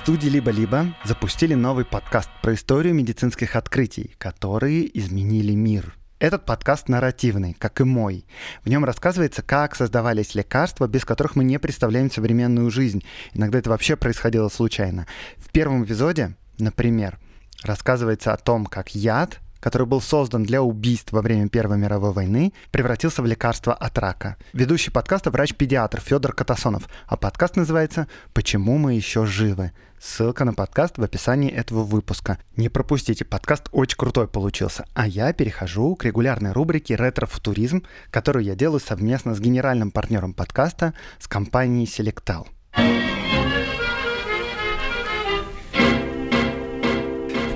Студии «Либо-либо» запустили новый подкаст про историю медицинских открытий, которые изменили мир. Этот подкаст нарративный, как и мой. В нем рассказывается, как создавались лекарства, без которых мы не представляем современную жизнь. Иногда это вообще происходило случайно. В первом эпизоде, например, рассказывается о том, как яд который был создан для убийств во время Первой мировой войны, превратился в лекарство от рака. Ведущий подкаста врач-педиатр Федор Катасонов, а подкаст называется «Почему мы еще живы?». Ссылка на подкаст в описании этого выпуска. Не пропустите, подкаст очень крутой получился. А я перехожу к регулярной рубрике «Ретро-футуризм», которую я делаю совместно с генеральным партнером подкаста с компанией Selectal.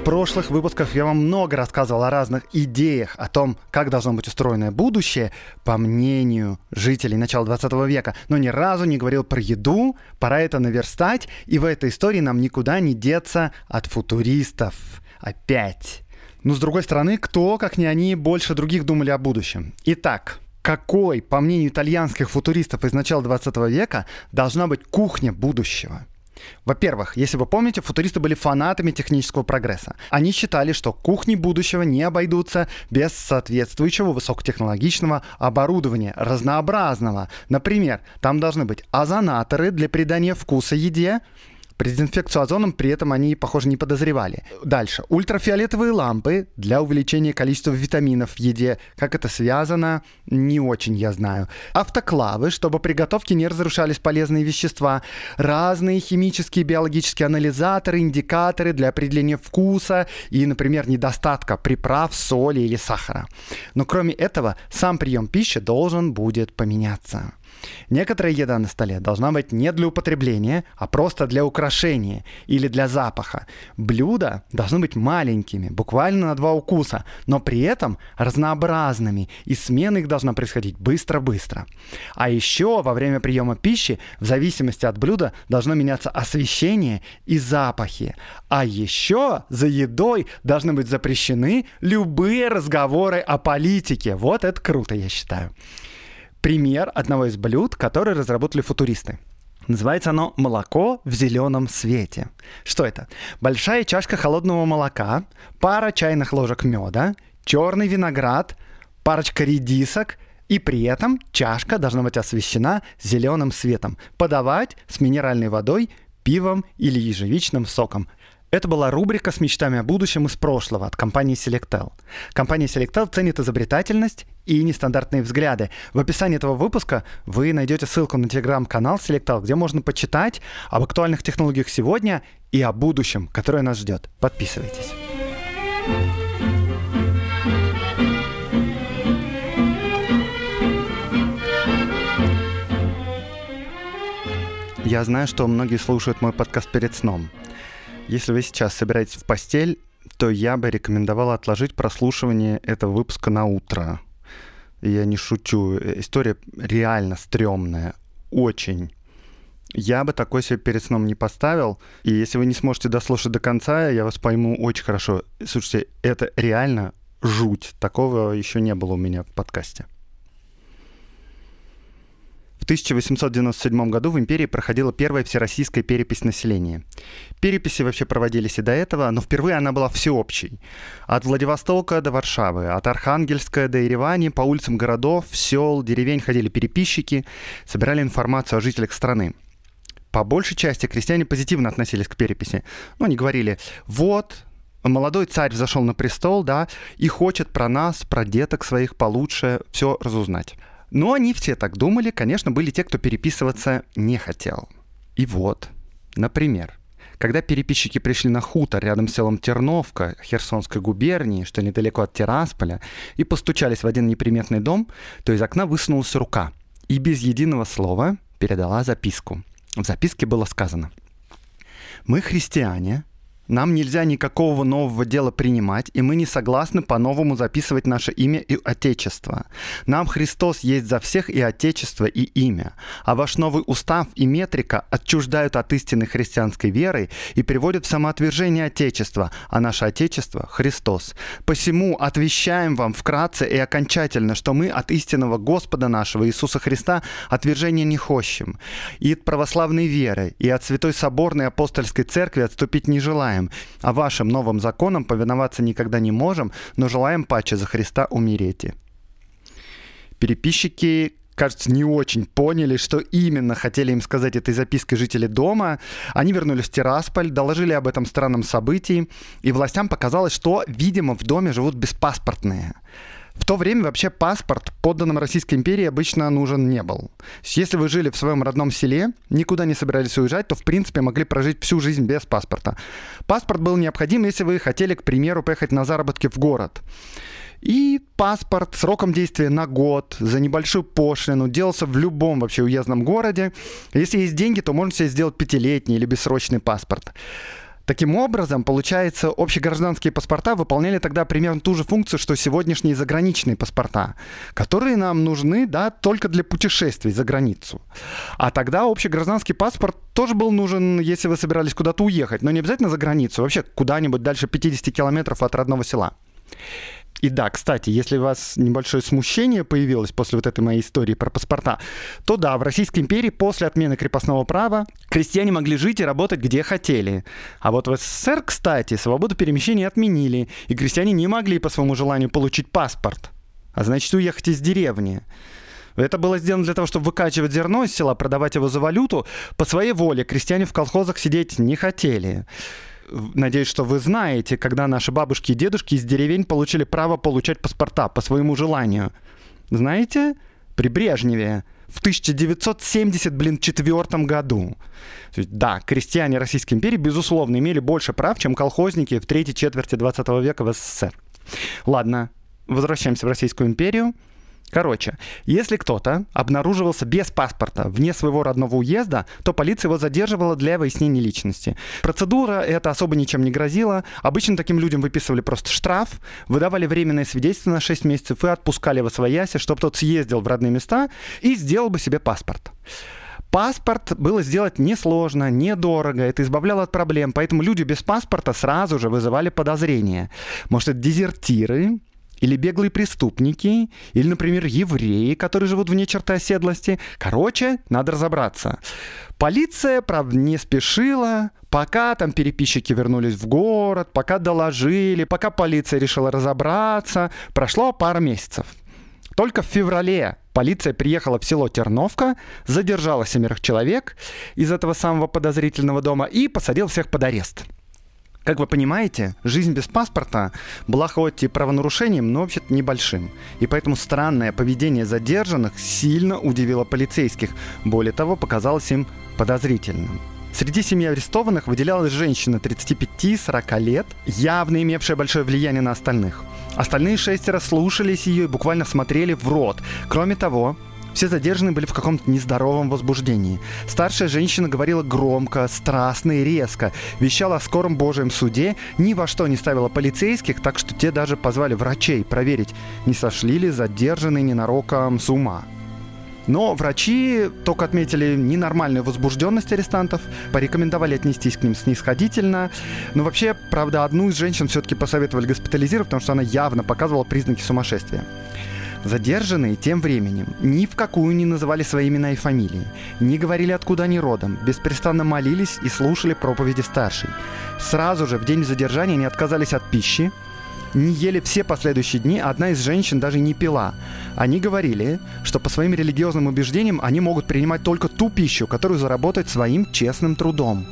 Прошлых выпусках я вам много рассказывал о разных идеях, о том, как должно быть устроено будущее, по мнению жителей начала 20 века, но ни разу не говорил про еду, пора это наверстать, и в этой истории нам никуда не деться от футуристов. Опять. Но с другой стороны, кто, как не они, больше других думали о будущем? Итак, какой, по мнению итальянских футуристов из начала 20 века, должна быть кухня будущего? Во-первых, если вы помните, футуристы были фанатами технического прогресса. Они считали, что кухни будущего не обойдутся без соответствующего высокотехнологичного оборудования, разнообразного. Например, там должны быть озонаторы для придания вкуса еде, про дезинфекцию озоном при этом они, похоже, не подозревали. Дальше. Ультрафиолетовые лампы для увеличения количества витаминов в еде. Как это связано, не очень я знаю. Автоклавы, чтобы при готовке не разрушались полезные вещества. Разные химические и биологические анализаторы, индикаторы для определения вкуса и, например, недостатка приправ, соли или сахара. Но кроме этого, сам прием пищи должен будет поменяться. Некоторая еда на столе должна быть не для употребления, а просто для украшения или для запаха. Блюда должны быть маленькими, буквально на два укуса, но при этом разнообразными, и смена их должна происходить быстро-быстро. А еще во время приема пищи, в зависимости от блюда, должно меняться освещение и запахи. А еще за едой должны быть запрещены любые разговоры о политике. Вот это круто, я считаю пример одного из блюд, которые разработали футуристы. Называется оно «молоко в зеленом свете». Что это? Большая чашка холодного молока, пара чайных ложек меда, черный виноград, парочка редисок, и при этом чашка должна быть освещена зеленым светом. Подавать с минеральной водой, пивом или ежевичным соком. Это была рубрика с мечтами о будущем из прошлого от компании Selectel. Компания Selectel ценит изобретательность и нестандартные взгляды. В описании этого выпуска вы найдете ссылку на телеграм-канал Selectel, где можно почитать об актуальных технологиях сегодня и о будущем, которое нас ждет. Подписывайтесь. Я знаю, что многие слушают мой подкаст перед сном. Если вы сейчас собираетесь в постель, то я бы рекомендовал отложить прослушивание этого выпуска на утро. Я не шучу. История реально стрёмная. Очень. Я бы такой себе перед сном не поставил. И если вы не сможете дослушать до конца, я вас пойму очень хорошо. Слушайте, это реально жуть. Такого еще не было у меня в подкасте. В 1897 году в империи проходила первая всероссийская перепись населения. Переписи вообще проводились и до этого, но впервые она была всеобщей. От Владивостока до Варшавы, от Архангельска до Еревани, по улицам городов, сел, деревень ходили переписчики, собирали информацию о жителях страны. По большей части крестьяне позитивно относились к переписи. Ну, они говорили, вот, молодой царь взошел на престол, да, и хочет про нас, про деток своих получше все разузнать. Но они все так думали, конечно, были те, кто переписываться не хотел. И вот, например, когда переписчики пришли на хутор рядом с селом Терновка Херсонской губернии, что недалеко от Тирасполя, и постучались в один неприметный дом, то из окна высунулась рука и без единого слова передала записку. В записке было сказано Мы христиане, нам нельзя никакого нового дела принимать, и мы не согласны по-новому записывать наше имя и Отечество. Нам Христос есть за всех и Отечество, и имя. А ваш новый устав и метрика отчуждают от истинной христианской веры и приводят в самоотвержение Отечества, а наше Отечество — Христос. Посему отвещаем вам вкратце и окончательно, что мы от истинного Господа нашего Иисуса Христа отвержения не хочем, и от православной веры, и от Святой Соборной Апостольской Церкви отступить не желаем, знаем, а вашим новым законам повиноваться никогда не можем, но желаем паче за Христа умереть. Переписчики кажется, не очень поняли, что именно хотели им сказать этой запиской жители дома. Они вернулись в Тирасполь, доложили об этом странном событии, и властям показалось, что, видимо, в доме живут беспаспортные. В то время вообще паспорт подданным Российской империи обычно нужен не был. Если вы жили в своем родном селе, никуда не собирались уезжать, то в принципе могли прожить всю жизнь без паспорта. Паспорт был необходим, если вы хотели, к примеру, поехать на заработки в город. И паспорт сроком действия на год за небольшую пошлину делался в любом вообще уездном городе. Если есть деньги, то можно себе сделать пятилетний или бессрочный паспорт. Таким образом, получается, общегражданские паспорта выполняли тогда примерно ту же функцию, что сегодняшние заграничные паспорта, которые нам нужны, да, только для путешествий за границу. А тогда общегражданский паспорт тоже был нужен, если вы собирались куда-то уехать, но не обязательно за границу, вообще куда-нибудь дальше 50 километров от родного села. И да, кстати, если у вас небольшое смущение появилось после вот этой моей истории про паспорта, то да, в Российской империи после отмены крепостного права крестьяне могли жить и работать где хотели. А вот в СССР, кстати, свободу перемещения отменили, и крестьяне не могли по своему желанию получить паспорт. А значит, уехать из деревни. Это было сделано для того, чтобы выкачивать зерно из села, продавать его за валюту. По своей воле крестьяне в колхозах сидеть не хотели надеюсь, что вы знаете, когда наши бабушки и дедушки из деревень получили право получать паспорта по своему желанию. Знаете? При Брежневе в 1970, блин, четвертом году. есть, да, крестьяне Российской империи, безусловно, имели больше прав, чем колхозники в третьей четверти 20 века в СССР. Ладно, возвращаемся в Российскую империю. Короче, если кто-то обнаруживался без паспорта вне своего родного уезда, то полиция его задерживала для выяснения личности. Процедура это особо ничем не грозила. Обычно таким людям выписывали просто штраф, выдавали временное свидетельство на 6 месяцев и отпускали в свояси, чтобы тот съездил в родные места и сделал бы себе паспорт. Паспорт было сделать несложно, недорого, это избавляло от проблем, поэтому люди без паспорта сразу же вызывали подозрения. Может, это дезертиры, или беглые преступники, или, например, евреи, которые живут вне черты оседлости. Короче, надо разобраться. Полиция, правда, не спешила, пока там переписчики вернулись в город, пока доложили, пока полиция решила разобраться. Прошло пара месяцев. Только в феврале полиция приехала в село Терновка, задержала семерых человек из этого самого подозрительного дома и посадила всех под арест. Как вы понимаете, жизнь без паспорта была хоть и правонарушением, но вообще-то небольшим. И поэтому странное поведение задержанных сильно удивило полицейских. Более того, показалось им подозрительным. Среди семи арестованных выделялась женщина 35-40 лет, явно имевшая большое влияние на остальных. Остальные шестеро слушались ее и буквально смотрели в рот. Кроме того, все задержанные были в каком-то нездоровом возбуждении. Старшая женщина говорила громко, страстно и резко, вещала о скором Божьем суде, ни во что не ставила полицейских, так что те даже позвали врачей проверить, не сошли ли задержанные ненароком с ума. Но врачи только отметили ненормальную возбужденность арестантов, порекомендовали отнестись к ним снисходительно. Но вообще, правда, одну из женщин все-таки посоветовали госпитализировать, потому что она явно показывала признаки сумасшествия. Задержанные тем временем ни в какую не называли свои имена и фамилии, не говорили откуда они родом, беспрестанно молились и слушали проповеди старшей. Сразу же в день задержания они отказались от пищи, не ели все последующие дни, а одна из женщин даже не пила. Они говорили, что по своим религиозным убеждениям они могут принимать только ту пищу, которую заработают своим честным трудом.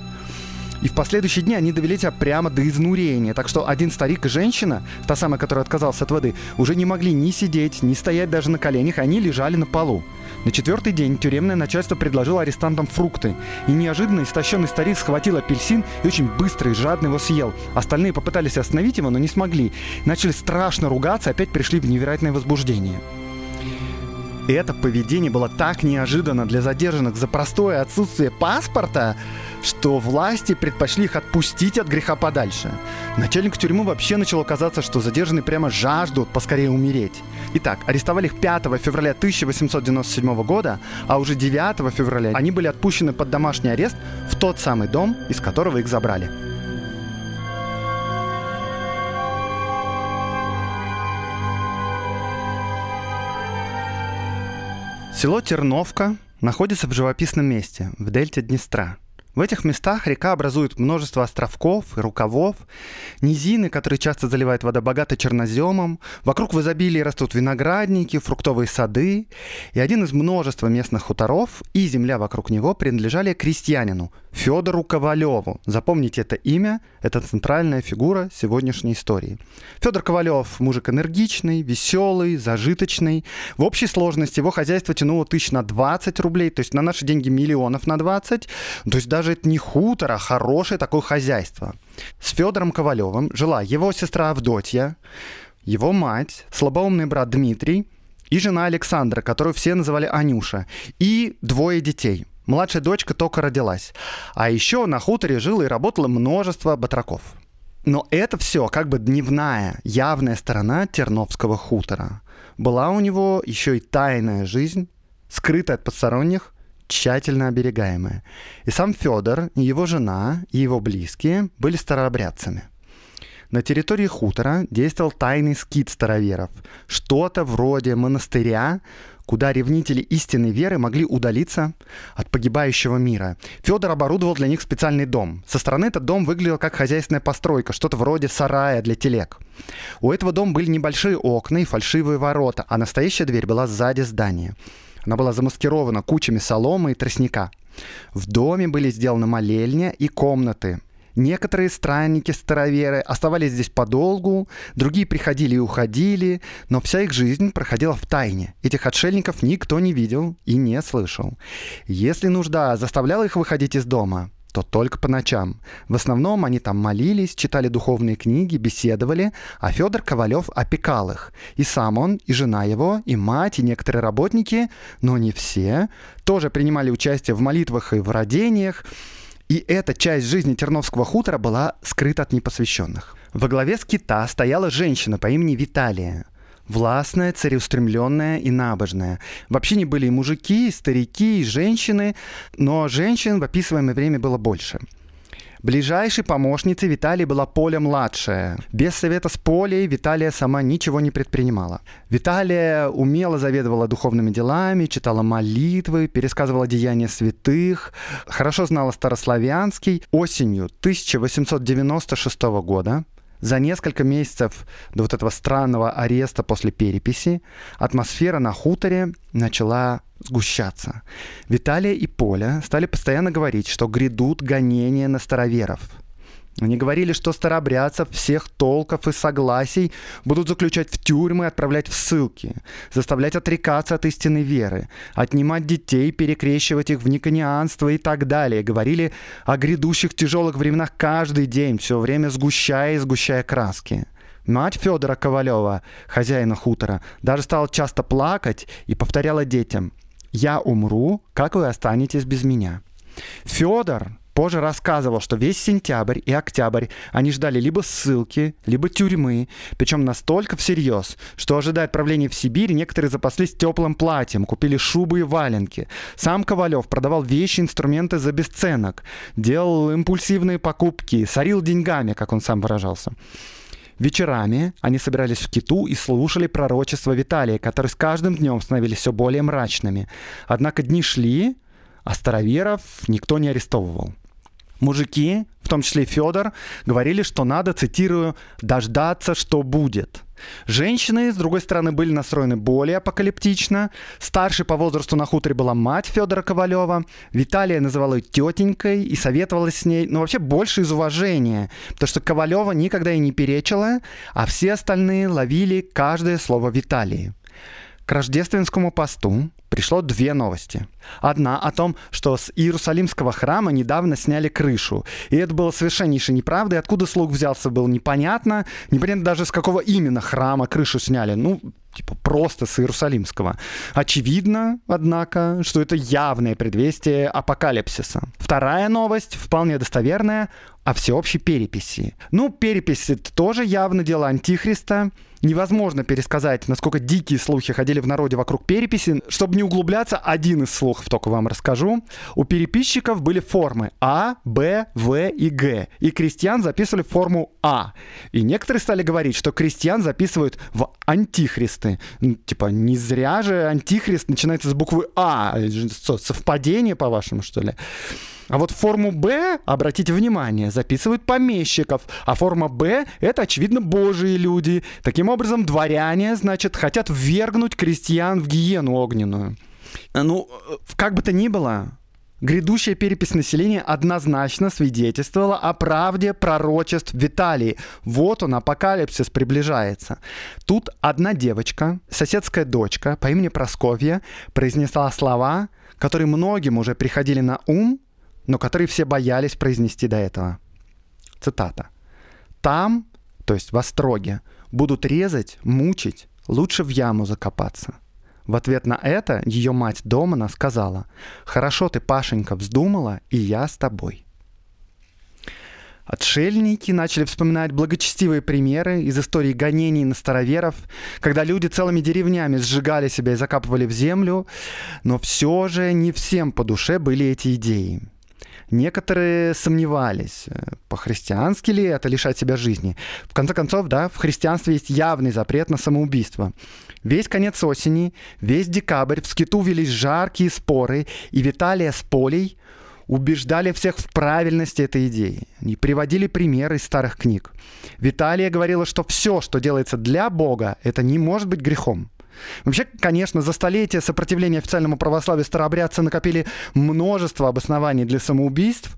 И в последующие дни они довели себя прямо до изнурения. Так что один старик и женщина, та самая, которая отказалась от воды, уже не могли ни сидеть, ни стоять даже на коленях, они лежали на полу. На четвертый день тюремное начальство предложило арестантам фрукты. И неожиданно истощенный старик схватил апельсин и очень быстро и жадно его съел. Остальные попытались остановить его, но не смогли. Начали страшно ругаться, опять пришли в невероятное возбуждение. это поведение было так неожиданно для задержанных за простое отсутствие паспорта, что власти предпочли их отпустить от греха подальше. Начальнику тюрьмы вообще начало казаться, что задержанные прямо жаждут поскорее умереть. Итак, арестовали их 5 февраля 1897 года, а уже 9 февраля они были отпущены под домашний арест в тот самый дом, из которого их забрали. Село Терновка находится в живописном месте, в дельте Днестра. В этих местах река образует множество островков и рукавов, низины, которые часто заливает вода богато черноземом, вокруг в изобилии растут виноградники, фруктовые сады, и один из множества местных хуторов и земля вокруг него принадлежали крестьянину Федору Ковалеву. Запомните это имя, это центральная фигура сегодняшней истории. Федор Ковалев мужик энергичный, веселый, зажиточный. В общей сложности его хозяйство тянуло тысяч на 20 рублей, то есть на наши деньги миллионов на 20, то есть даже это не хутор, а хорошее такое хозяйство. С Федором Ковалевым жила его сестра Авдотья, его мать, слабоумный брат Дмитрий и жена Александра, которую все называли Анюша, и двое детей. Младшая дочка только родилась. А еще на хуторе жило и работало множество батраков. Но это все как бы дневная, явная сторона Терновского хутора. Была у него еще и тайная жизнь, скрытая от посторонних, тщательно оберегаемое. И сам Федор, и его жена, и его близкие были старообрядцами. На территории хутора действовал тайный скит староверов, что-то вроде монастыря, куда ревнители истинной веры могли удалиться от погибающего мира. Федор оборудовал для них специальный дом. Со стороны этот дом выглядел как хозяйственная постройка, что-то вроде сарая для телег. У этого дома были небольшие окна и фальшивые ворота, а настоящая дверь была сзади здания. Она была замаскирована кучами соломы и тростника. В доме были сделаны молельня и комнаты. Некоторые странники-староверы оставались здесь подолгу, другие приходили и уходили, но вся их жизнь проходила в тайне. Этих отшельников никто не видел и не слышал. Если нужда заставляла их выходить из дома, то только по ночам. В основном они там молились, читали духовные книги, беседовали, а Федор Ковалев опекал их. И сам он, и жена его, и мать, и некоторые работники, но не все, тоже принимали участие в молитвах и в родениях. И эта часть жизни Терновского хутора была скрыта от непосвященных. Во главе скита стояла женщина по имени Виталия властная, целеустремленная и набожная. Вообще не были и мужики, и старики, и женщины, но женщин в описываемое время было больше. Ближайшей помощницей Виталии была Поля младшая. Без совета с Полей Виталия сама ничего не предпринимала. Виталия умело заведовала духовными делами, читала молитвы, пересказывала деяния святых, хорошо знала старославянский. Осенью 1896 года за несколько месяцев до вот этого странного ареста после переписи атмосфера на хуторе начала сгущаться. Виталия и Поля стали постоянно говорить, что грядут гонения на староверов – они говорили, что старобрядцев всех толков и согласий будут заключать в тюрьмы и отправлять в ссылки, заставлять отрекаться от истинной веры, отнимать детей, перекрещивать их в никонианство и так далее. Говорили о грядущих тяжелых временах каждый день, все время сгущая и сгущая краски. Мать Федора Ковалева, хозяина хутора, даже стала часто плакать и повторяла детям «Я умру, как вы останетесь без меня». Федор, позже рассказывал, что весь сентябрь и октябрь они ждали либо ссылки, либо тюрьмы, причем настолько всерьез, что ожидая отправления в Сибирь, некоторые запаслись теплым платьем, купили шубы и валенки. Сам Ковалев продавал вещи, инструменты за бесценок, делал импульсивные покупки, сорил деньгами, как он сам выражался. Вечерами они собирались в Киту и слушали пророчества Виталия, которые с каждым днем становились все более мрачными. Однако дни шли, а староверов никто не арестовывал мужики, в том числе Федор, говорили, что надо, цитирую, «дождаться, что будет». Женщины, с другой стороны, были настроены более апокалиптично. Старшей по возрасту на хуторе была мать Федора Ковалева. Виталия называла ее тетенькой и советовалась с ней, ну, вообще больше из уважения, потому что Ковалева никогда и не перечила, а все остальные ловили каждое слово Виталии. К рождественскому посту пришло две новости. Одна о том, что с Иерусалимского храма недавно сняли крышу. И это было совершеннейшей неправдой. Откуда слуг взялся, было непонятно. Непонятно даже, с какого именно храма крышу сняли. Ну, типа просто с Иерусалимского. Очевидно, однако, что это явное предвестие апокалипсиса. Вторая новость, вполне достоверная, о всеобщей переписи. Ну, перепись — это тоже явно дело Антихриста. Невозможно пересказать, насколько дикие слухи ходили в народе вокруг переписи. Чтобы не углубляться, один из слухов только вам расскажу. У переписчиков были формы А, Б, В и Г. И крестьян записывали форму А. И некоторые стали говорить, что крестьян записывают в антихристы. Ну, типа, не зря же антихрист начинается с буквы А. Совпадение, по-вашему, что ли? А вот форму Б, обратите внимание, записывают помещиков, а форма Б — это, очевидно, божьи люди. Таким образом, дворяне, значит, хотят ввергнуть крестьян в гиену огненную. Ну, как бы то ни было, Грядущая перепись населения однозначно свидетельствовала о правде пророчеств Виталии. Вот он, апокалипсис приближается. Тут одна девочка, соседская дочка по имени Просковья, произнесла слова, которые многим уже приходили на ум, но которые все боялись произнести до этого. Цитата. «Там, то есть в Остроге, будут резать, мучить, лучше в яму закопаться». В ответ на это ее мать Домана сказала, «Хорошо ты, Пашенька, вздумала, и я с тобой». Отшельники начали вспоминать благочестивые примеры из истории гонений на староверов, когда люди целыми деревнями сжигали себя и закапывали в землю, но все же не всем по душе были эти идеи. Некоторые сомневались, э, по-христиански ли это лишать себя жизни. В конце концов, да, в христианстве есть явный запрет на самоубийство. Весь конец осени, весь декабрь в скиту велись жаркие споры, и Виталия с Полей убеждали всех в правильности этой идеи. Они приводили примеры из старых книг. Виталия говорила, что все, что делается для Бога, это не может быть грехом. Вообще, конечно, за столетия сопротивления официальному православию старообрядцы накопили множество обоснований для самоубийств.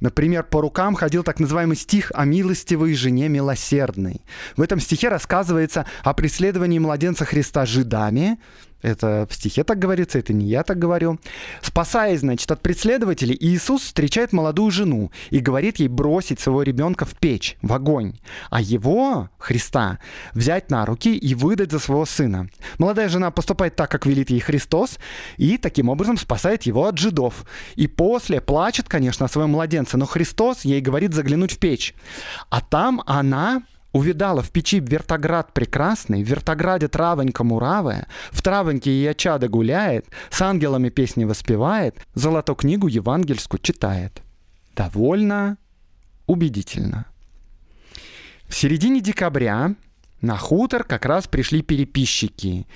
Например, по рукам ходил так называемый стих о милостивой жене милосердной. В этом стихе рассказывается о преследовании младенца Христа жидами, это в стихе так говорится, это не я так говорю. Спасаясь, значит, от преследователей, Иисус встречает молодую жену и говорит ей бросить своего ребенка в печь, в огонь, а его, Христа, взять на руки и выдать за своего сына. Молодая жена поступает так, как велит ей Христос, и таким образом спасает его от жидов. И после плачет, конечно, о своем младенце, но Христос ей говорит заглянуть в печь. А там она Увидала в печи вертоград прекрасный, в вертограде травонька муравая, в травоньке ее чадо гуляет, с ангелами песни воспевает, золотую книгу евангельскую читает. Довольно убедительно. В середине декабря на хутор как раз пришли переписчики.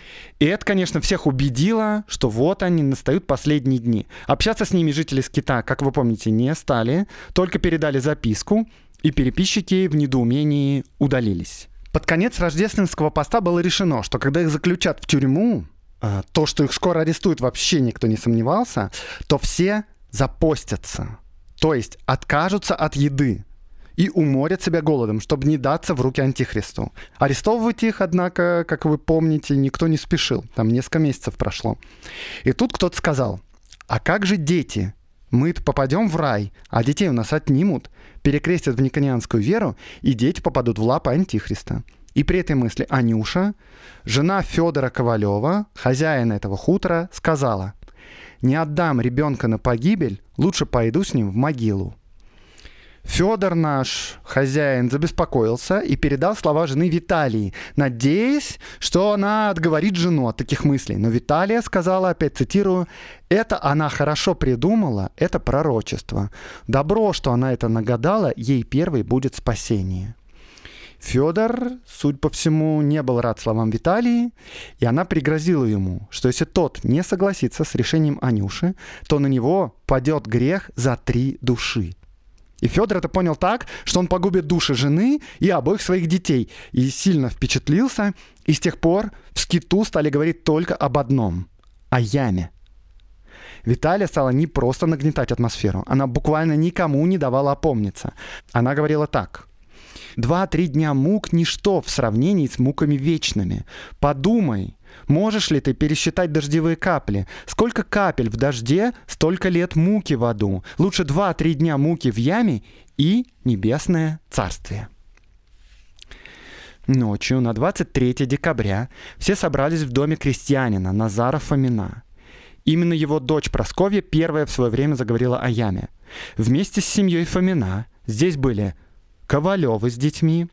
И это, конечно, всех убедило, что вот они, настают последние дни. Общаться с ними жители скита, как вы помните, не стали, только передали записку, и переписчики в недоумении удалились. Под конец рождественского поста было решено, что когда их заключат в тюрьму, а, то, что их скоро арестуют, вообще никто не сомневался, то все запостятся. То есть откажутся от еды и уморят себя голодом, чтобы не даться в руки Антихристу. Арестовывать их, однако, как вы помните, никто не спешил. Там несколько месяцев прошло. И тут кто-то сказал, а как же дети? мы попадем в рай, а детей у нас отнимут, перекрестят в никонианскую веру, и дети попадут в лапы Антихриста. И при этой мысли Анюша, жена Федора Ковалева, хозяина этого хутора, сказала, «Не отдам ребенка на погибель, лучше пойду с ним в могилу». Федор наш хозяин забеспокоился и передал слова жены Виталии, надеясь, что она отговорит жену от таких мыслей. Но Виталия сказала, опять цитирую, «Это она хорошо придумала, это пророчество. Добро, что она это нагадала, ей первой будет спасение». Федор, судя по всему, не был рад словам Виталии, и она пригрозила ему, что если тот не согласится с решением Анюши, то на него падет грех за три души. И Федор это понял так, что он погубит души жены и обоих своих детей. И сильно впечатлился. И с тех пор в скиту стали говорить только об одном — о яме. Виталия стала не просто нагнетать атмосферу, она буквально никому не давала опомниться. Она говорила так. «Два-три дня мук — ничто в сравнении с муками вечными. Подумай, Можешь ли ты пересчитать дождевые капли? Сколько капель в дожде, столько лет муки в аду. Лучше два-три дня муки в яме и небесное царствие. Ночью на 23 декабря все собрались в доме крестьянина Назара Фомина. Именно его дочь Просковья первая в свое время заговорила о яме. Вместе с семьей Фомина здесь были Ковалевы с детьми,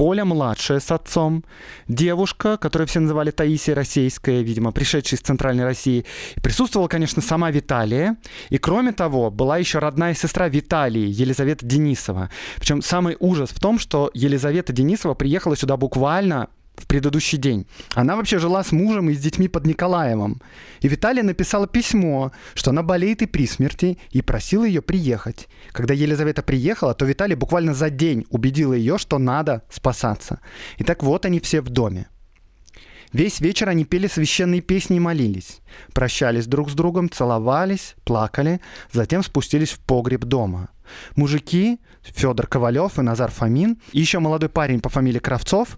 Поля младшая с отцом, девушка, которую все называли Таисия Российская, видимо, пришедшая из Центральной России. И присутствовала, конечно, сама Виталия. И кроме того, была еще родная сестра Виталии, Елизавета Денисова. Причем самый ужас в том, что Елизавета Денисова приехала сюда буквально в предыдущий день. Она вообще жила с мужем и с детьми под Николаевым. И Виталия написала письмо, что она болеет и при смерти, и просила ее приехать. Когда Елизавета приехала, то Виталий буквально за день убедила ее, что надо спасаться. И так вот они все в доме. Весь вечер они пели священные песни и молились. Прощались друг с другом, целовались, плакали, затем спустились в погреб дома. Мужики, Федор Ковалев и Назар Фомин, и еще молодой парень по фамилии Кравцов,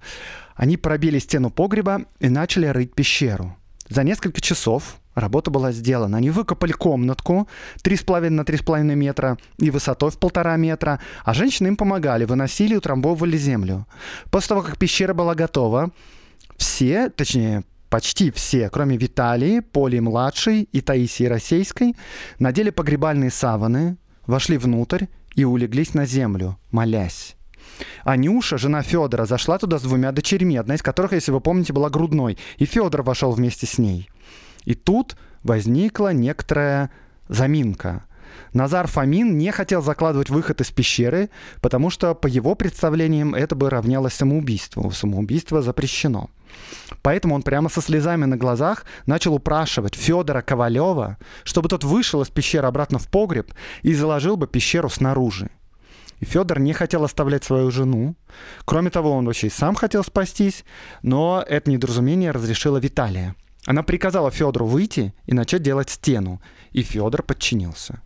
они пробили стену погреба и начали рыть пещеру. За несколько часов работа была сделана. Они выкопали комнатку 3,5 на 3,5 метра и высотой в полтора метра, а женщины им помогали, выносили и утрамбовывали землю. После того, как пещера была готова, все, точнее, почти все, кроме Виталии, Поли-младшей и Таисии Российской, надели погребальные саваны, вошли внутрь и улеглись на землю, молясь. Анюша, жена Федора, зашла туда с двумя дочерьми, одна из которых, если вы помните, была грудной, и Федор вошел вместе с ней. И тут возникла некоторая заминка. Назар Фомин не хотел закладывать выход из пещеры, потому что, по его представлениям, это бы равнялось самоубийству. Самоубийство запрещено. Поэтому он прямо со слезами на глазах начал упрашивать Федора Ковалева, чтобы тот вышел из пещеры обратно в погреб и заложил бы пещеру снаружи. И Федор не хотел оставлять свою жену. Кроме того, он вообще и сам хотел спастись, но это недоразумение разрешила Виталия. Она приказала Федору выйти и начать делать стену, и Федор подчинился.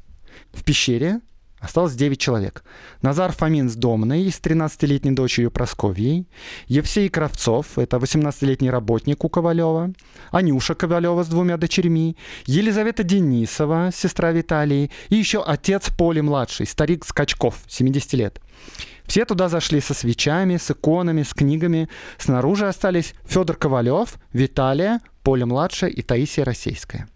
В пещере Осталось 9 человек. Назар Фомин с Домной, с 13-летней дочерью Просковьей. Евсей Кравцов, это 18-летний работник у Ковалева. Анюша Ковалева с двумя дочерьми. Елизавета Денисова, сестра Виталии. И еще отец Поли-младший, старик Скачков, 70 лет. Все туда зашли со свечами, с иконами, с книгами. Снаружи остались Федор Ковалев, Виталия, Поля-младшая и Таисия Российская.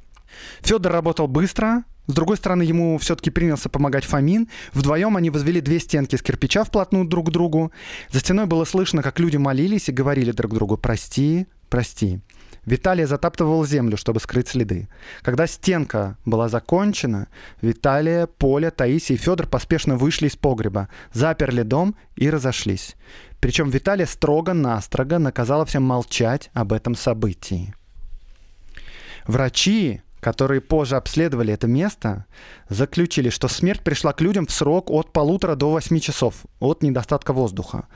Федор работал быстро, с другой стороны, ему все-таки принялся помогать Фомин. Вдвоем они возвели две стенки из кирпича вплотную друг к другу. За стеной было слышно, как люди молились и говорили друг другу «Прости, прости». Виталий затаптывал землю, чтобы скрыть следы. Когда стенка была закончена, Виталия, Поля, Таисия и Федор поспешно вышли из погреба, заперли дом и разошлись. Причем Виталия строго-настрого наказала всем молчать об этом событии. Врачи, которые позже обследовали это место, заключили, что смерть пришла к людям в срок от полутора до восьми часов от недостатка воздуха.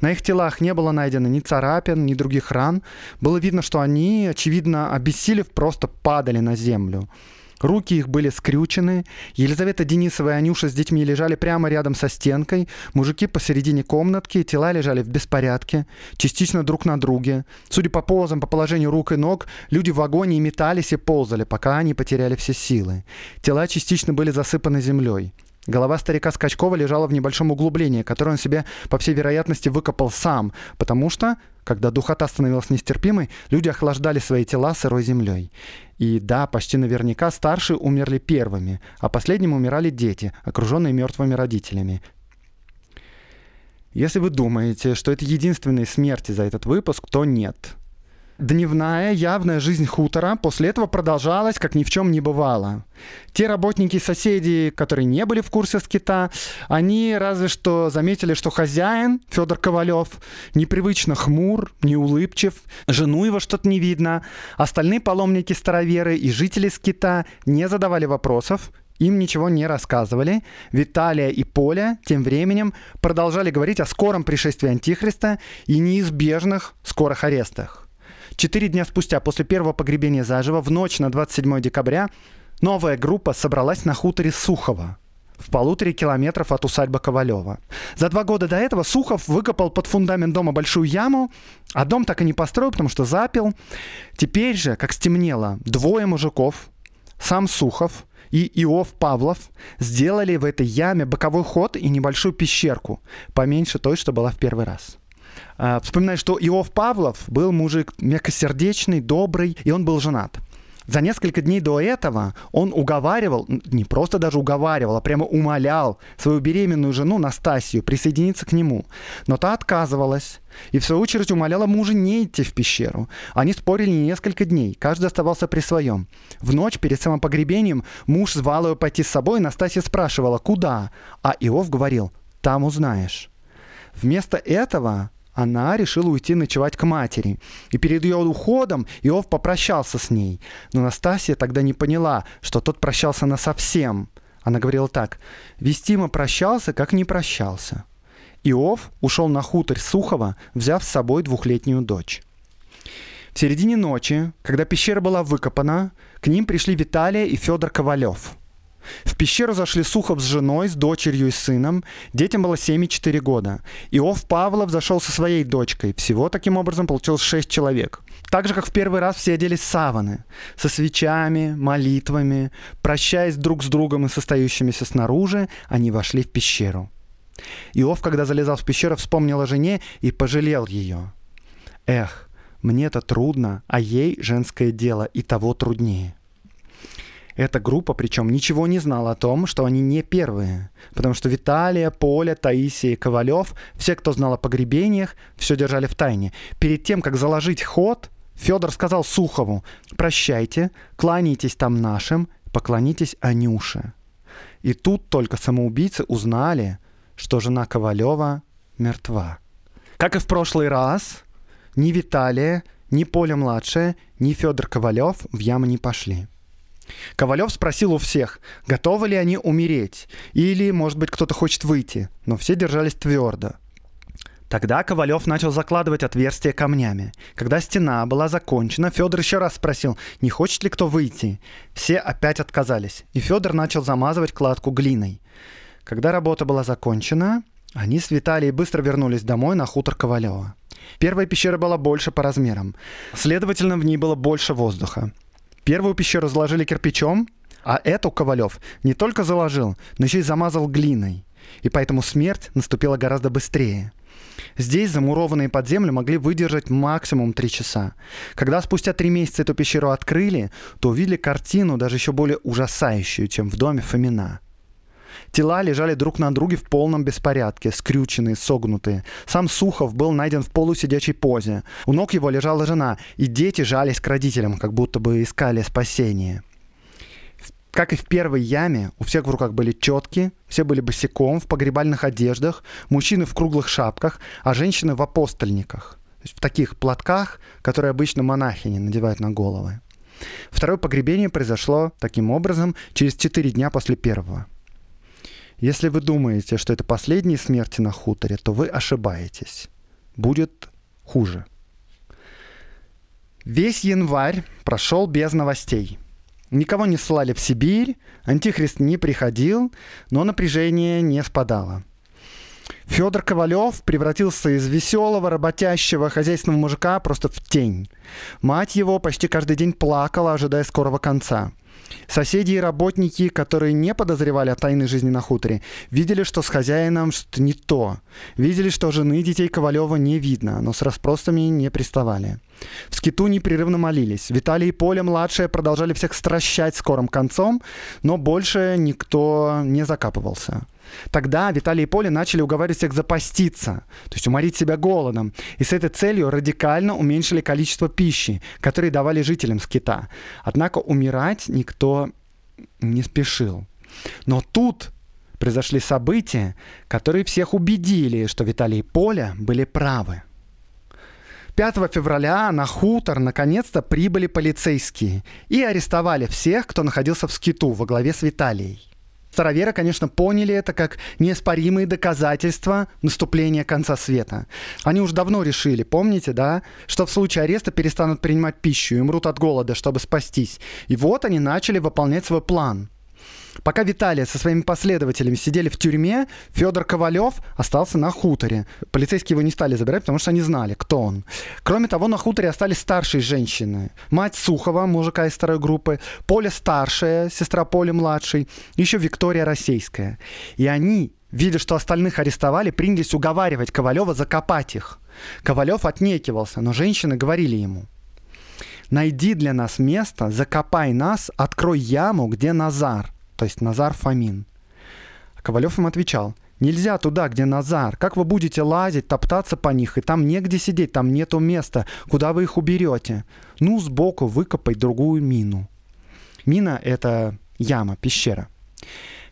На их телах не было найдено ни царапин, ни других ран. Было видно, что они, очевидно, обессилев, просто падали на землю. Руки их были скрючены. Елизавета Денисова и Анюша с детьми лежали прямо рядом со стенкой. Мужики посередине комнатки. Тела лежали в беспорядке, частично друг на друге. Судя по позам, по положению рук и ног, люди в вагоне метались и ползали, пока они потеряли все силы. Тела частично были засыпаны землей. Голова старика Скачкова лежала в небольшом углублении, которое он себе, по всей вероятности, выкопал сам, потому что, когда духота становилась нестерпимой, люди охлаждали свои тела сырой землей. И да, почти наверняка старшие умерли первыми, а последними умирали дети, окруженные мертвыми родителями. Если вы думаете, что это единственные смерти за этот выпуск, то нет. Дневная явная жизнь хутора после этого продолжалась, как ни в чем не бывало. Те работники соседи, которые не были в курсе скита, они разве что заметили, что хозяин, Федор Ковалев, непривычно хмур, неулыбчив, жену его что-то не видно. Остальные паломники-староверы и жители скита не задавали вопросов, им ничего не рассказывали. Виталия и Поля тем временем продолжали говорить о скором пришествии Антихриста и неизбежных скорых арестах. Четыре дня спустя, после первого погребения заживо, в ночь на 27 декабря, новая группа собралась на хуторе Сухово в полуторе километров от усадьбы Ковалева. За два года до этого Сухов выкопал под фундамент дома большую яму, а дом так и не построил, потому что запил. Теперь же, как стемнело, двое мужиков, сам Сухов и Иов Павлов сделали в этой яме боковой ход и небольшую пещерку, поменьше той, что была в первый раз. Э, вспоминает, что Иов Павлов был мужик мягкосердечный, добрый, и он был женат. За несколько дней до этого он уговаривал, не просто даже уговаривал, а прямо умолял свою беременную жену Настасию присоединиться к нему. Но та отказывалась. И в свою очередь умоляла мужа не идти в пещеру. Они спорили несколько дней, каждый оставался при своем. В ночь перед самым погребением муж звал ее пойти с собой, и Настасья спрашивала, куда? А Иов говорил, там узнаешь. Вместо этого она решила уйти ночевать к матери. И перед ее уходом Иов попрощался с ней. Но Настасья тогда не поняла, что тот прощался на совсем. Она говорила так. Вестима прощался, как не прощался. Иов ушел на хутор Сухова, взяв с собой двухлетнюю дочь. В середине ночи, когда пещера была выкопана, к ним пришли Виталия и Федор Ковалев – в пещеру зашли Сухов с женой, с дочерью и сыном. Детям было 7 и 4 года. Иов Павлов зашел со своей дочкой. Всего таким образом получилось 6 человек. Так же, как в первый раз все оделись саваны. Со свечами, молитвами. Прощаясь друг с другом и состоящимися снаружи, они вошли в пещеру. Иов, когда залезал в пещеру, вспомнил о жене и пожалел ее. Эх, мне это трудно, а ей женское дело и того труднее. Эта группа, причем, ничего не знала о том, что они не первые. Потому что Виталия, Поля, Таисия и Ковалев, все, кто знал о погребениях, все держали в тайне. Перед тем, как заложить ход, Федор сказал Сухову, «Прощайте, кланяйтесь там нашим, поклонитесь Анюше». И тут только самоубийцы узнали, что жена Ковалева мертва. Как и в прошлый раз, ни Виталия, ни Поля-младшая, ни Федор Ковалев в яму не пошли. Ковалев спросил у всех, готовы ли они умереть, или, может быть, кто-то хочет выйти, но все держались твердо. Тогда Ковалев начал закладывать отверстия камнями. Когда стена была закончена, Федор еще раз спросил, не хочет ли кто выйти. Все опять отказались, и Федор начал замазывать кладку глиной. Когда работа была закончена, они с Виталией быстро вернулись домой на хутор Ковалева. Первая пещера была больше по размерам. Следовательно, в ней было больше воздуха. Первую пещеру заложили кирпичом, а эту Ковалев не только заложил, но еще и замазал глиной. И поэтому смерть наступила гораздо быстрее. Здесь замурованные под землю могли выдержать максимум три часа. Когда спустя три месяца эту пещеру открыли, то увидели картину даже еще более ужасающую, чем в доме Фомина – Тела лежали друг на друге в полном беспорядке, скрюченные, согнутые. Сам Сухов был найден в полусидячей позе. У ног его лежала жена, и дети жались к родителям, как будто бы искали спасения. Как и в первой яме, у всех в руках были четки, все были босиком, в погребальных одеждах, мужчины в круглых шапках, а женщины в апостольниках. То есть в таких платках, которые обычно монахини надевают на головы. Второе погребение произошло таким образом через четыре дня после первого. Если вы думаете, что это последние смерти на хуторе, то вы ошибаетесь. Будет хуже. Весь январь прошел без новостей. Никого не ссылали в Сибирь, антихрист не приходил, но напряжение не спадало. Федор Ковалев превратился из веселого, работящего хозяйственного мужика просто в тень. Мать его почти каждый день плакала, ожидая скорого конца. Соседи и работники, которые не подозревали о тайной жизни на хуторе, видели, что с хозяином что-то не то. Видели, что жены детей Ковалева не видно, но с расспросами не приставали. В скиту непрерывно молились. Виталий и Поля младшие продолжали всех стращать скорым концом, но больше никто не закапывался. Тогда Виталий и Поля начали уговаривать всех запаститься, то есть уморить себя голодом, и с этой целью радикально уменьшили количество пищи, которые давали жителям скита. Однако умирать никто не спешил. Но тут произошли события, которые всех убедили, что Виталий и Поля были правы. 5 февраля на хутор наконец-то прибыли полицейские и арестовали всех, кто находился в скиту во главе с Виталией. Староверы, конечно, поняли это как неоспоримые доказательства наступления конца света. Они уже давно решили, помните, да, что в случае ареста перестанут принимать пищу и умрут от голода, чтобы спастись. И вот они начали выполнять свой план. Пока Виталия со своими последователями сидели в тюрьме, Федор Ковалев остался на хуторе. Полицейские его не стали забирать, потому что они знали, кто он. Кроме того, на хуторе остались старшие женщины. Мать Сухова, мужика из второй группы, Поля старшая, сестра Поля младшей, еще Виктория Российская. И они видя, что остальных арестовали, принялись уговаривать Ковалева закопать их. Ковалев отнекивался, но женщины говорили ему, «Найди для нас место, закопай нас, открой яму, где Назар», то есть Назар Фомин. Ковалев им отвечал, Нельзя туда, где Назар. Как вы будете лазить, топтаться по них, и там негде сидеть, там нету места. Куда вы их уберете? Ну, сбоку выкопай другую мину. Мина — это яма, пещера.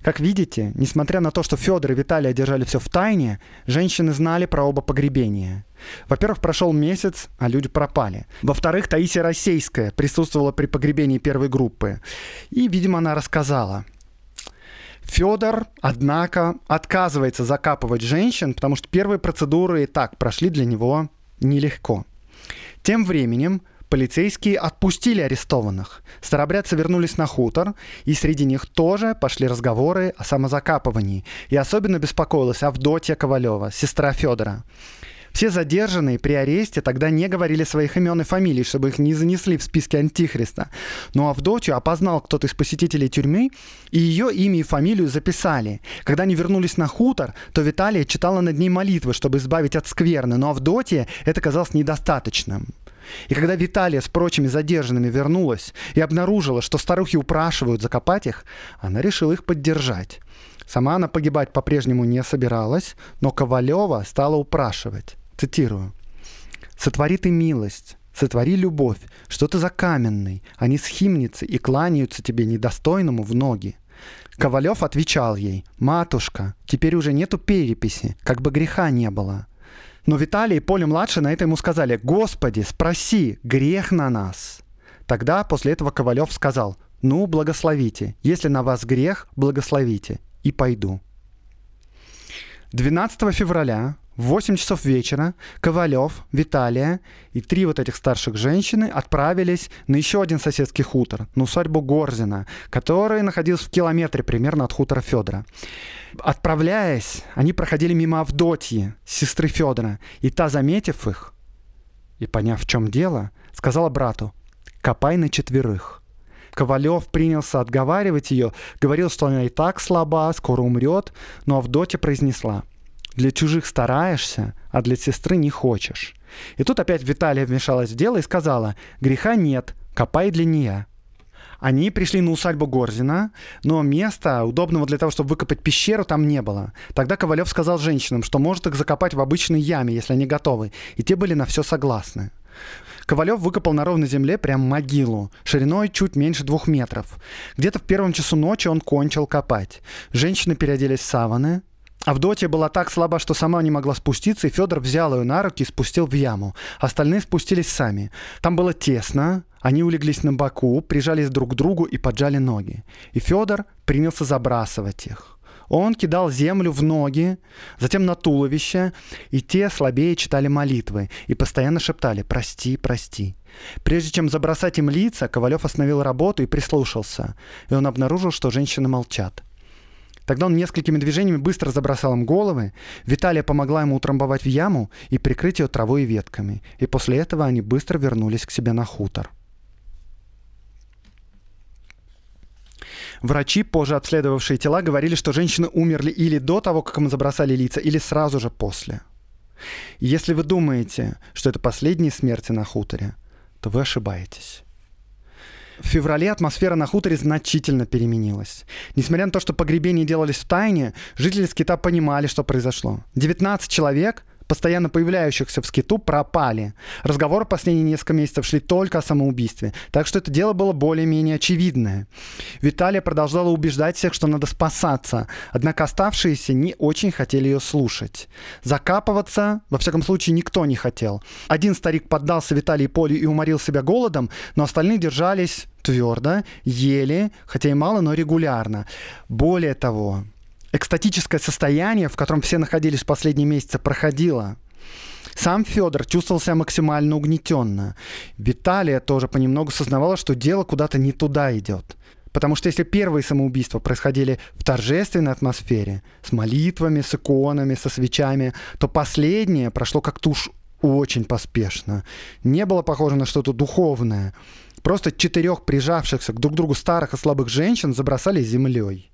Как видите, несмотря на то, что Федор и Виталий держали все в тайне, женщины знали про оба погребения. Во-первых, прошел месяц, а люди пропали. Во-вторых, Таисия Российская присутствовала при погребении первой группы. И, видимо, она рассказала. Федор, однако, отказывается закапывать женщин, потому что первые процедуры и так прошли для него нелегко. Тем временем полицейские отпустили арестованных. Старобрядцы вернулись на хутор, и среди них тоже пошли разговоры о самозакапывании. И особенно беспокоилась Авдотья Ковалева, сестра Федора. Все задержанные при аресте тогда не говорили своих имен и фамилий, чтобы их не занесли в списки Антихриста. Но Авдотью опознал кто-то из посетителей тюрьмы, и ее имя и фамилию записали. Когда они вернулись на хутор, то Виталия читала над ней молитвы, чтобы избавить от скверны, но Авдотье это казалось недостаточным. И когда Виталия с прочими задержанными вернулась и обнаружила, что старухи упрашивают закопать их, она решила их поддержать. Сама она погибать по-прежнему не собиралась, но Ковалева стала упрашивать. Цитирую. «Сотвори ты милость, сотвори любовь, что ты за каменный, они схимницы и кланяются тебе недостойному в ноги». Ковалев отвечал ей, «Матушка, теперь уже нету переписи, как бы греха не было». Но Виталий и Поля-младший на это ему сказали, «Господи, спроси, грех на нас». Тогда после этого Ковалев сказал, «Ну, благословите, если на вас грех, благословите, и пойду». 12 февраля в 8 часов вечера Ковалев, Виталия и три вот этих старших женщины отправились на еще один соседский хутор, на усадьбу Горзина, который находился в километре примерно от хутора Федора. Отправляясь, они проходили мимо Авдотьи, сестры Федора, и та, заметив их и поняв, в чем дело, сказала брату «Копай на четверых». Ковалев принялся отговаривать ее, говорил, что она и так слаба, скоро умрет, но Авдотья произнесла для чужих стараешься, а для сестры не хочешь. И тут опять Виталия вмешалась в дело и сказала, греха нет, копай для нее. Они пришли на усадьбу Горзина, но места, удобного для того, чтобы выкопать пещеру, там не было. Тогда Ковалев сказал женщинам, что может их закопать в обычной яме, если они готовы, и те были на все согласны. Ковалев выкопал на ровной земле прям могилу, шириной чуть меньше двух метров. Где-то в первом часу ночи он кончил копать. Женщины переоделись в саваны, Авдотья была так слаба, что сама не могла спуститься, и Федор взял ее на руки и спустил в яму. Остальные спустились сами. Там было тесно, они улеглись на боку, прижались друг к другу и поджали ноги. И Федор принялся забрасывать их. Он кидал землю в ноги, затем на туловище, и те слабее читали молитвы и постоянно шептали «Прости, прости». Прежде чем забросать им лица, Ковалев остановил работу и прислушался, и он обнаружил, что женщины молчат. Тогда он несколькими движениями быстро забросал им головы. Виталия помогла ему утрамбовать в яму и прикрыть ее травой и ветками. И после этого они быстро вернулись к себе на хутор. Врачи, позже обследовавшие тела, говорили, что женщины умерли или до того, как им забросали лица, или сразу же после. Если вы думаете, что это последние смерти на хуторе, то вы ошибаетесь. В феврале атмосфера на хуторе значительно переменилась. Несмотря на то, что погребения делались в тайне, жители скита понимали, что произошло. 19 человек постоянно появляющихся в скиту пропали. Разговоры последние несколько месяцев шли только о самоубийстве, так что это дело было более-менее очевидное. Виталия продолжала убеждать всех, что надо спасаться, однако оставшиеся не очень хотели ее слушать. Закапываться, во всяком случае, никто не хотел. Один старик поддался Виталии Полю и уморил себя голодом, но остальные держались твердо, ели, хотя и мало, но регулярно. Более того, экстатическое состояние, в котором все находились последние месяцы, проходило. Сам Федор чувствовал себя максимально угнетенно. Виталия тоже понемногу сознавала, что дело куда-то не туда идет. Потому что если первые самоубийства происходили в торжественной атмосфере, с молитвами, с иконами, со свечами, то последнее прошло как-то уж очень поспешно. Не было похоже на что-то духовное. Просто четырех прижавшихся к друг другу старых и слабых женщин забросали землей.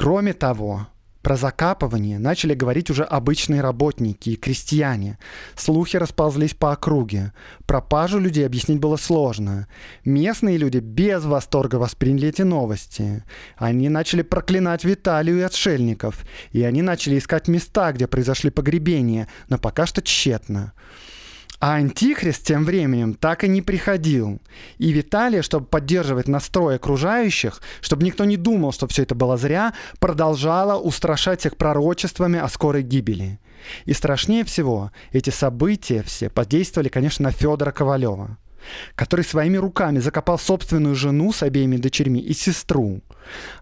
Кроме того, Про закапывание начали говорить уже обычные работники и крестьяне. Слухи расползлись по округе. Пропажу людей объяснить было сложно. Местные люди без восторга восприняли эти новости. Они начали проклинать Виталию и отшельников. И они начали искать места, где произошли погребения, но пока что тщетно. А Антихрист тем временем так и не приходил. И Виталий, чтобы поддерживать настрой окружающих, чтобы никто не думал, что все это было зря, продолжала устрашать их пророчествами о скорой гибели. И страшнее всего, эти события все подействовали, конечно, на Федора Ковалева который своими руками закопал собственную жену с обеими дочерьми и сестру.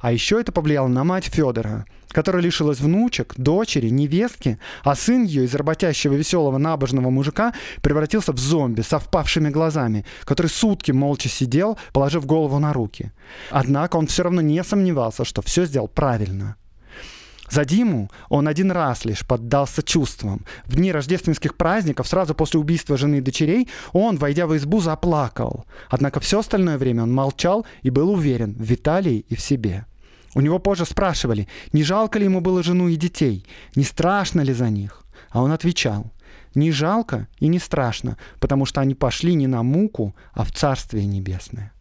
А еще это повлияло на мать Федора, которая лишилась внучек, дочери, невестки, а сын ее из работящего веселого набожного мужика превратился в зомби со впавшими глазами, который сутки молча сидел, положив голову на руки. Однако он все равно не сомневался, что все сделал правильно. За Диму он один раз лишь поддался чувствам. В дни рождественских праздников, сразу после убийства жены и дочерей, он, войдя в избу, заплакал. Однако все остальное время он молчал и был уверен в Виталии и в себе. У него позже спрашивали, не жалко ли ему было жену и детей, не страшно ли за них. А он отвечал, не жалко и не страшно, потому что они пошли не на муку, а в Царствие Небесное.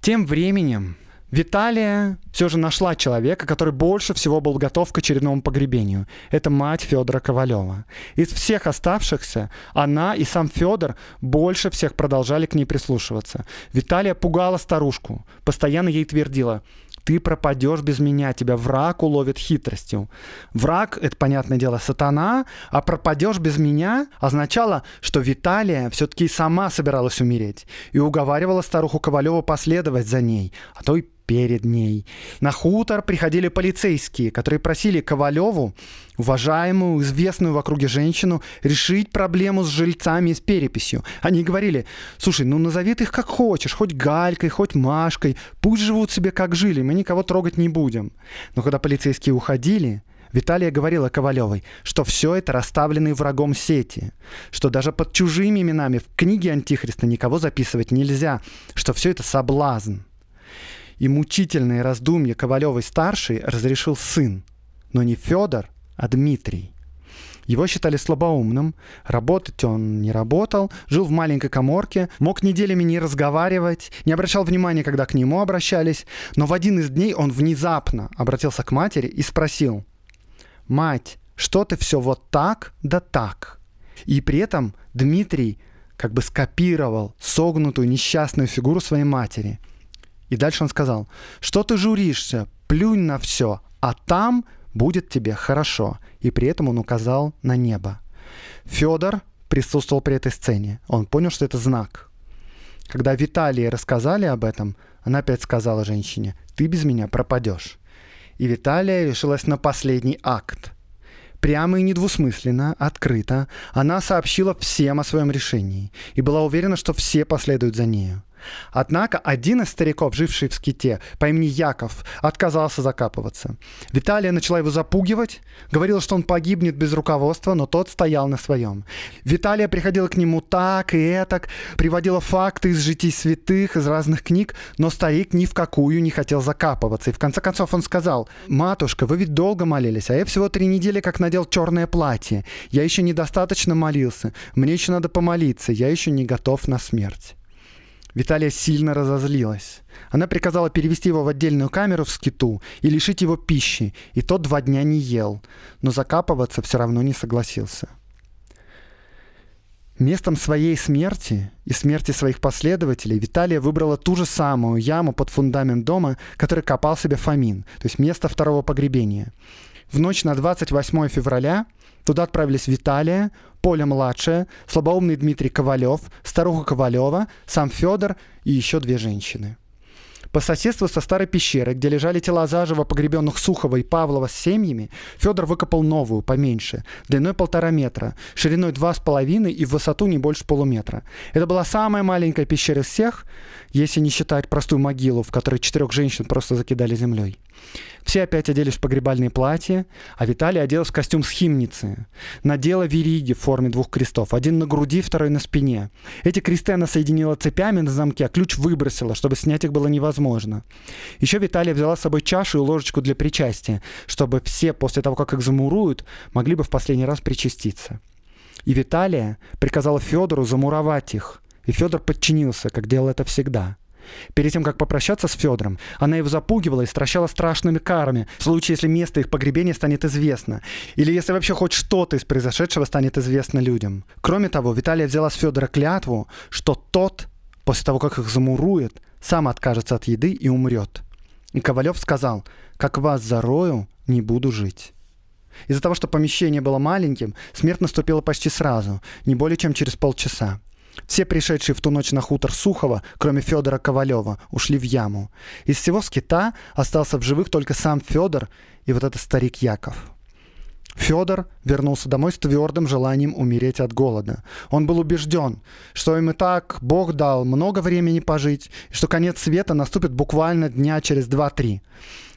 Тем временем Виталия все же нашла человека, который больше всего был готов к очередному погребению. Это мать Федора Ковалева. Из всех оставшихся она и сам Федор больше всех продолжали к ней прислушиваться. Виталия пугала старушку, постоянно ей твердила ты пропадешь без меня, тебя враг уловит хитростью. Враг — это, понятное дело, сатана, а пропадешь без меня означало, что Виталия все-таки сама собиралась умереть и уговаривала старуху Ковалеву последовать за ней, а то и перед ней. На хутор приходили полицейские, которые просили Ковалеву, уважаемую, известную в округе женщину, решить проблему с жильцами и с переписью. Они говорили, слушай, ну назови ты их как хочешь, хоть Галькой, хоть Машкой, пусть живут себе как жили, мы никого трогать не будем. Но когда полицейские уходили, Виталия говорила Ковалевой, что все это расставленные врагом сети, что даже под чужими именами в книге Антихриста никого записывать нельзя, что все это соблазн и мучительные раздумья Ковалевой-старшей разрешил сын, но не Федор, а Дмитрий. Его считали слабоумным, работать он не работал, жил в маленькой коморке, мог неделями не разговаривать, не обращал внимания, когда к нему обращались, но в один из дней он внезапно обратился к матери и спросил, «Мать, что ты все вот так да так?» И при этом Дмитрий как бы скопировал согнутую несчастную фигуру своей матери – и дальше он сказал, что ты журишься, плюнь на все, а там будет тебе хорошо. И при этом он указал на небо. Федор присутствовал при этой сцене. Он понял, что это знак. Когда Виталии рассказали об этом, она опять сказала женщине, ты без меня пропадешь. И Виталия решилась на последний акт. Прямо и недвусмысленно, открыто, она сообщила всем о своем решении и была уверена, что все последуют за нею. Однако один из стариков, живший в ските, по имени Яков, отказался закапываться. Виталия начала его запугивать, говорила, что он погибнет без руководства, но тот стоял на своем. Виталия приходила к нему так и этак, приводила факты из житий святых, из разных книг, но старик ни в какую не хотел закапываться. И в конце концов он сказал, «Матушка, вы ведь долго молились, а я всего три недели как надел черное платье. Я еще недостаточно молился. Мне еще надо помолиться. Я еще не готов на смерть». Виталия сильно разозлилась. Она приказала перевести его в отдельную камеру в скиту и лишить его пищи, и тот два дня не ел, но закапываться все равно не согласился. Местом своей смерти и смерти своих последователей Виталия выбрала ту же самую яму под фундамент дома, который копал себе Фомин, то есть место второго погребения. В ночь на 28 февраля Туда отправились Виталия, Поля-младшая, слабоумный Дмитрий Ковалев, старуха Ковалева, сам Федор и еще две женщины. По соседству со старой пещерой, где лежали тела заживо погребенных Сухова и Павлова с семьями, Федор выкопал новую, поменьше, длиной полтора метра, шириной два с половиной и в высоту не больше полуметра. Это была самая маленькая пещера из всех, если не считать простую могилу, в которой четырех женщин просто закидали землей. Все опять оделись в погребальные платья, а Виталий оделась в костюм схимницы. Надела вериги в форме двух крестов. Один на груди, второй на спине. Эти кресты она соединила цепями на замке, а ключ выбросила, чтобы снять их было невозможно. Еще Виталия взяла с собой чашу и ложечку для причастия, чтобы все после того, как их замуруют, могли бы в последний раз причаститься. И Виталия приказала Федору замуровать их. И Федор подчинился, как делал это всегда. Перед тем, как попрощаться с Федором, она его запугивала и стращала страшными карами, в случае, если место их погребения станет известно, или если вообще хоть что-то из произошедшего станет известно людям. Кроме того, Виталия взяла с Федора клятву, что тот, после того, как их замурует, сам откажется от еды и умрет. И Ковалев сказал, как вас зарою, не буду жить. Из-за того, что помещение было маленьким, смерть наступила почти сразу, не более чем через полчаса. Все пришедшие в ту ночь на хутор Сухова, кроме Федора Ковалева, ушли в яму. Из всего скита остался в живых только сам Федор и вот этот старик Яков. Федор вернулся домой с твердым желанием умереть от голода. Он был убежден, что им и так Бог дал много времени пожить, и что конец света наступит буквально дня через два-три.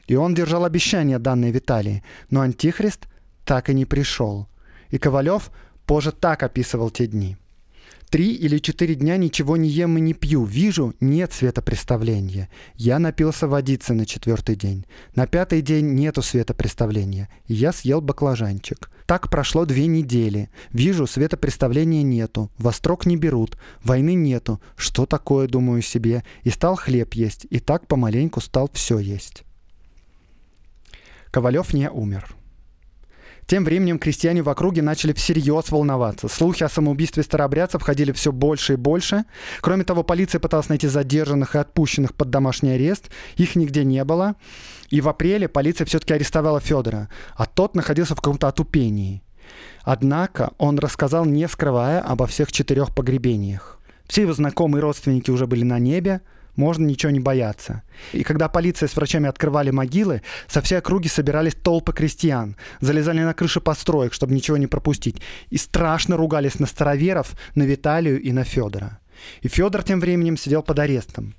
И он держал обещание, данное Виталии, но Антихрист так и не пришел. И Ковалев позже так описывал те дни. Три или четыре дня ничего не ем и не пью. Вижу, нет светопреставления. Я напился водицы на четвертый день. На пятый день нету светопреставления. Я съел баклажанчик. Так прошло две недели. Вижу, светопреставления нету. Вострок не берут. Войны нету. Что такое, думаю себе. И стал хлеб есть. И так помаленьку стал все есть. Ковалев не умер. Тем временем крестьяне в округе начали всерьез волноваться. Слухи о самоубийстве старообрядцев ходили все больше и больше. Кроме того, полиция пыталась найти задержанных и отпущенных под домашний арест. Их нигде не было. И в апреле полиция все-таки арестовала Федора, а тот находился в каком-то отупении. Однако он рассказал, не скрывая, обо всех четырех погребениях. Все его знакомые и родственники уже были на небе, можно ничего не бояться. И когда полиция с врачами открывали могилы, со всей округи собирались толпы крестьян, залезали на крыши построек, чтобы ничего не пропустить, и страшно ругались на староверов, на Виталию и на Федора. И Федор тем временем сидел под арестом.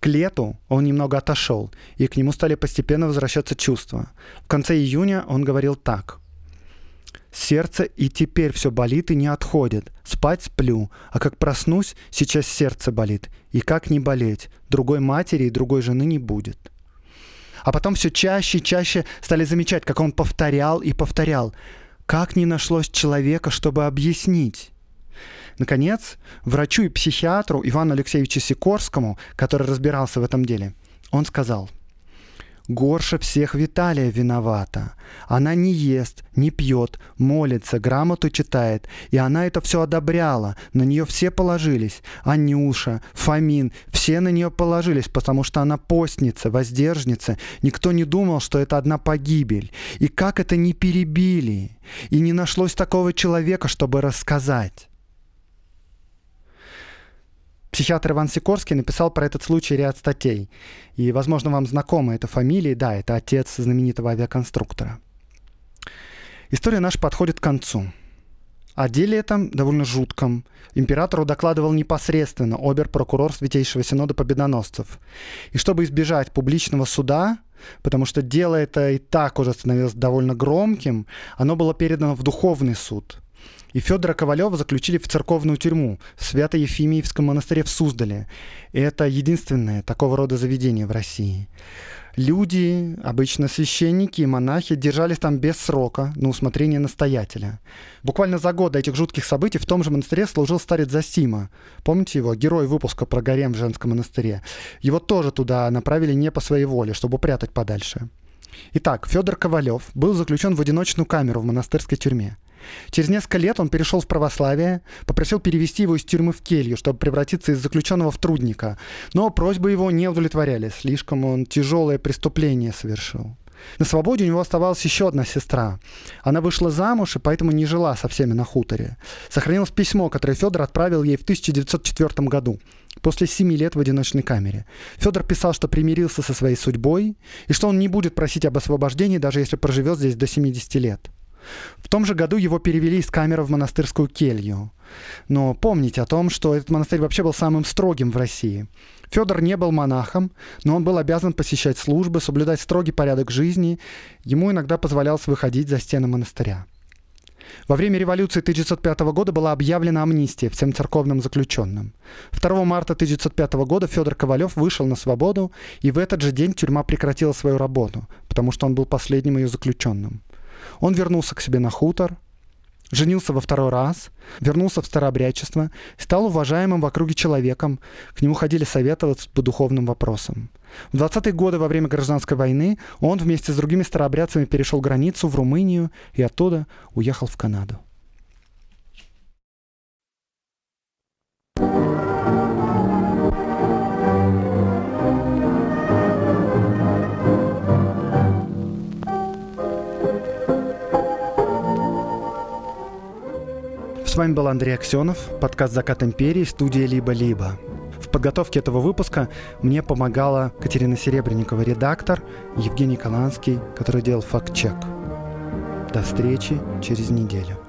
К лету он немного отошел, и к нему стали постепенно возвращаться чувства. В конце июня он говорил так – Сердце и теперь все болит и не отходит. Спать сплю, а как проснусь, сейчас сердце болит. И как не болеть? Другой матери и другой жены не будет. А потом все чаще и чаще стали замечать, как он повторял и повторял. Как не нашлось человека, чтобы объяснить? Наконец, врачу и психиатру Ивану Алексеевичу Сикорскому, который разбирался в этом деле, он сказал – Горше всех Виталия виновата. Она не ест, не пьет, молится, грамоту читает. И она это все одобряла. На нее все положились. Анюша, Фомин, все на нее положились, потому что она постница, воздержница. Никто не думал, что это одна погибель. И как это не перебили. И не нашлось такого человека, чтобы рассказать. Психиатр Иван Сикорский написал про этот случай ряд статей. И, возможно, вам знакома эта фамилия. Да, это отец знаменитого авиаконструктора. История наша подходит к концу. О деле этом довольно жутком императору докладывал непосредственно обер-прокурор Святейшего Синода Победоносцев. И чтобы избежать публичного суда, потому что дело это и так уже становилось довольно громким, оно было передано в духовный суд – и Федора Ковалева заключили в церковную тюрьму в Свято-Ефимиевском монастыре в Суздале. Это единственное такого рода заведение в России. Люди, обычно священники и монахи, держались там без срока, на усмотрение настоятеля. Буквально за год до этих жутких событий в том же монастыре служил старец Засима. Помните его? Герой выпуска про гарем в женском монастыре. Его тоже туда направили не по своей воле, чтобы прятать подальше. Итак, Федор Ковалев был заключен в одиночную камеру в монастырской тюрьме. Через несколько лет он перешел в православие, попросил перевести его из тюрьмы в келью, чтобы превратиться из заключенного в трудника. Но просьбы его не удовлетворяли, слишком он тяжелое преступление совершил. На свободе у него оставалась еще одна сестра. Она вышла замуж и поэтому не жила со всеми на хуторе. Сохранилось письмо, которое Федор отправил ей в 1904 году, после семи лет в одиночной камере. Федор писал, что примирился со своей судьбой и что он не будет просить об освобождении, даже если проживет здесь до 70 лет. В том же году его перевели из камеры в монастырскую келью. Но помните о том, что этот монастырь вообще был самым строгим в России. Федор не был монахом, но он был обязан посещать службы, соблюдать строгий порядок жизни. Ему иногда позволялось выходить за стены монастыря. Во время революции 1905 года была объявлена амнистия всем церковным заключенным. 2 марта 1905 года Федор Ковалев вышел на свободу, и в этот же день тюрьма прекратила свою работу, потому что он был последним ее заключенным. Он вернулся к себе на хутор, женился во второй раз, вернулся в старообрядчество, стал уважаемым в округе человеком, к нему ходили советоваться по духовным вопросам. В 20-е годы во время гражданской войны он вместе с другими старообрядцами перешел границу в Румынию и оттуда уехал в Канаду. Вами был Андрей Аксенов, подкаст «Закат империи», студия «Либо-либо». В подготовке этого выпуска мне помогала Катерина Серебренникова, редактор, Евгений Каланский, который делал факт-чек. До встречи через неделю.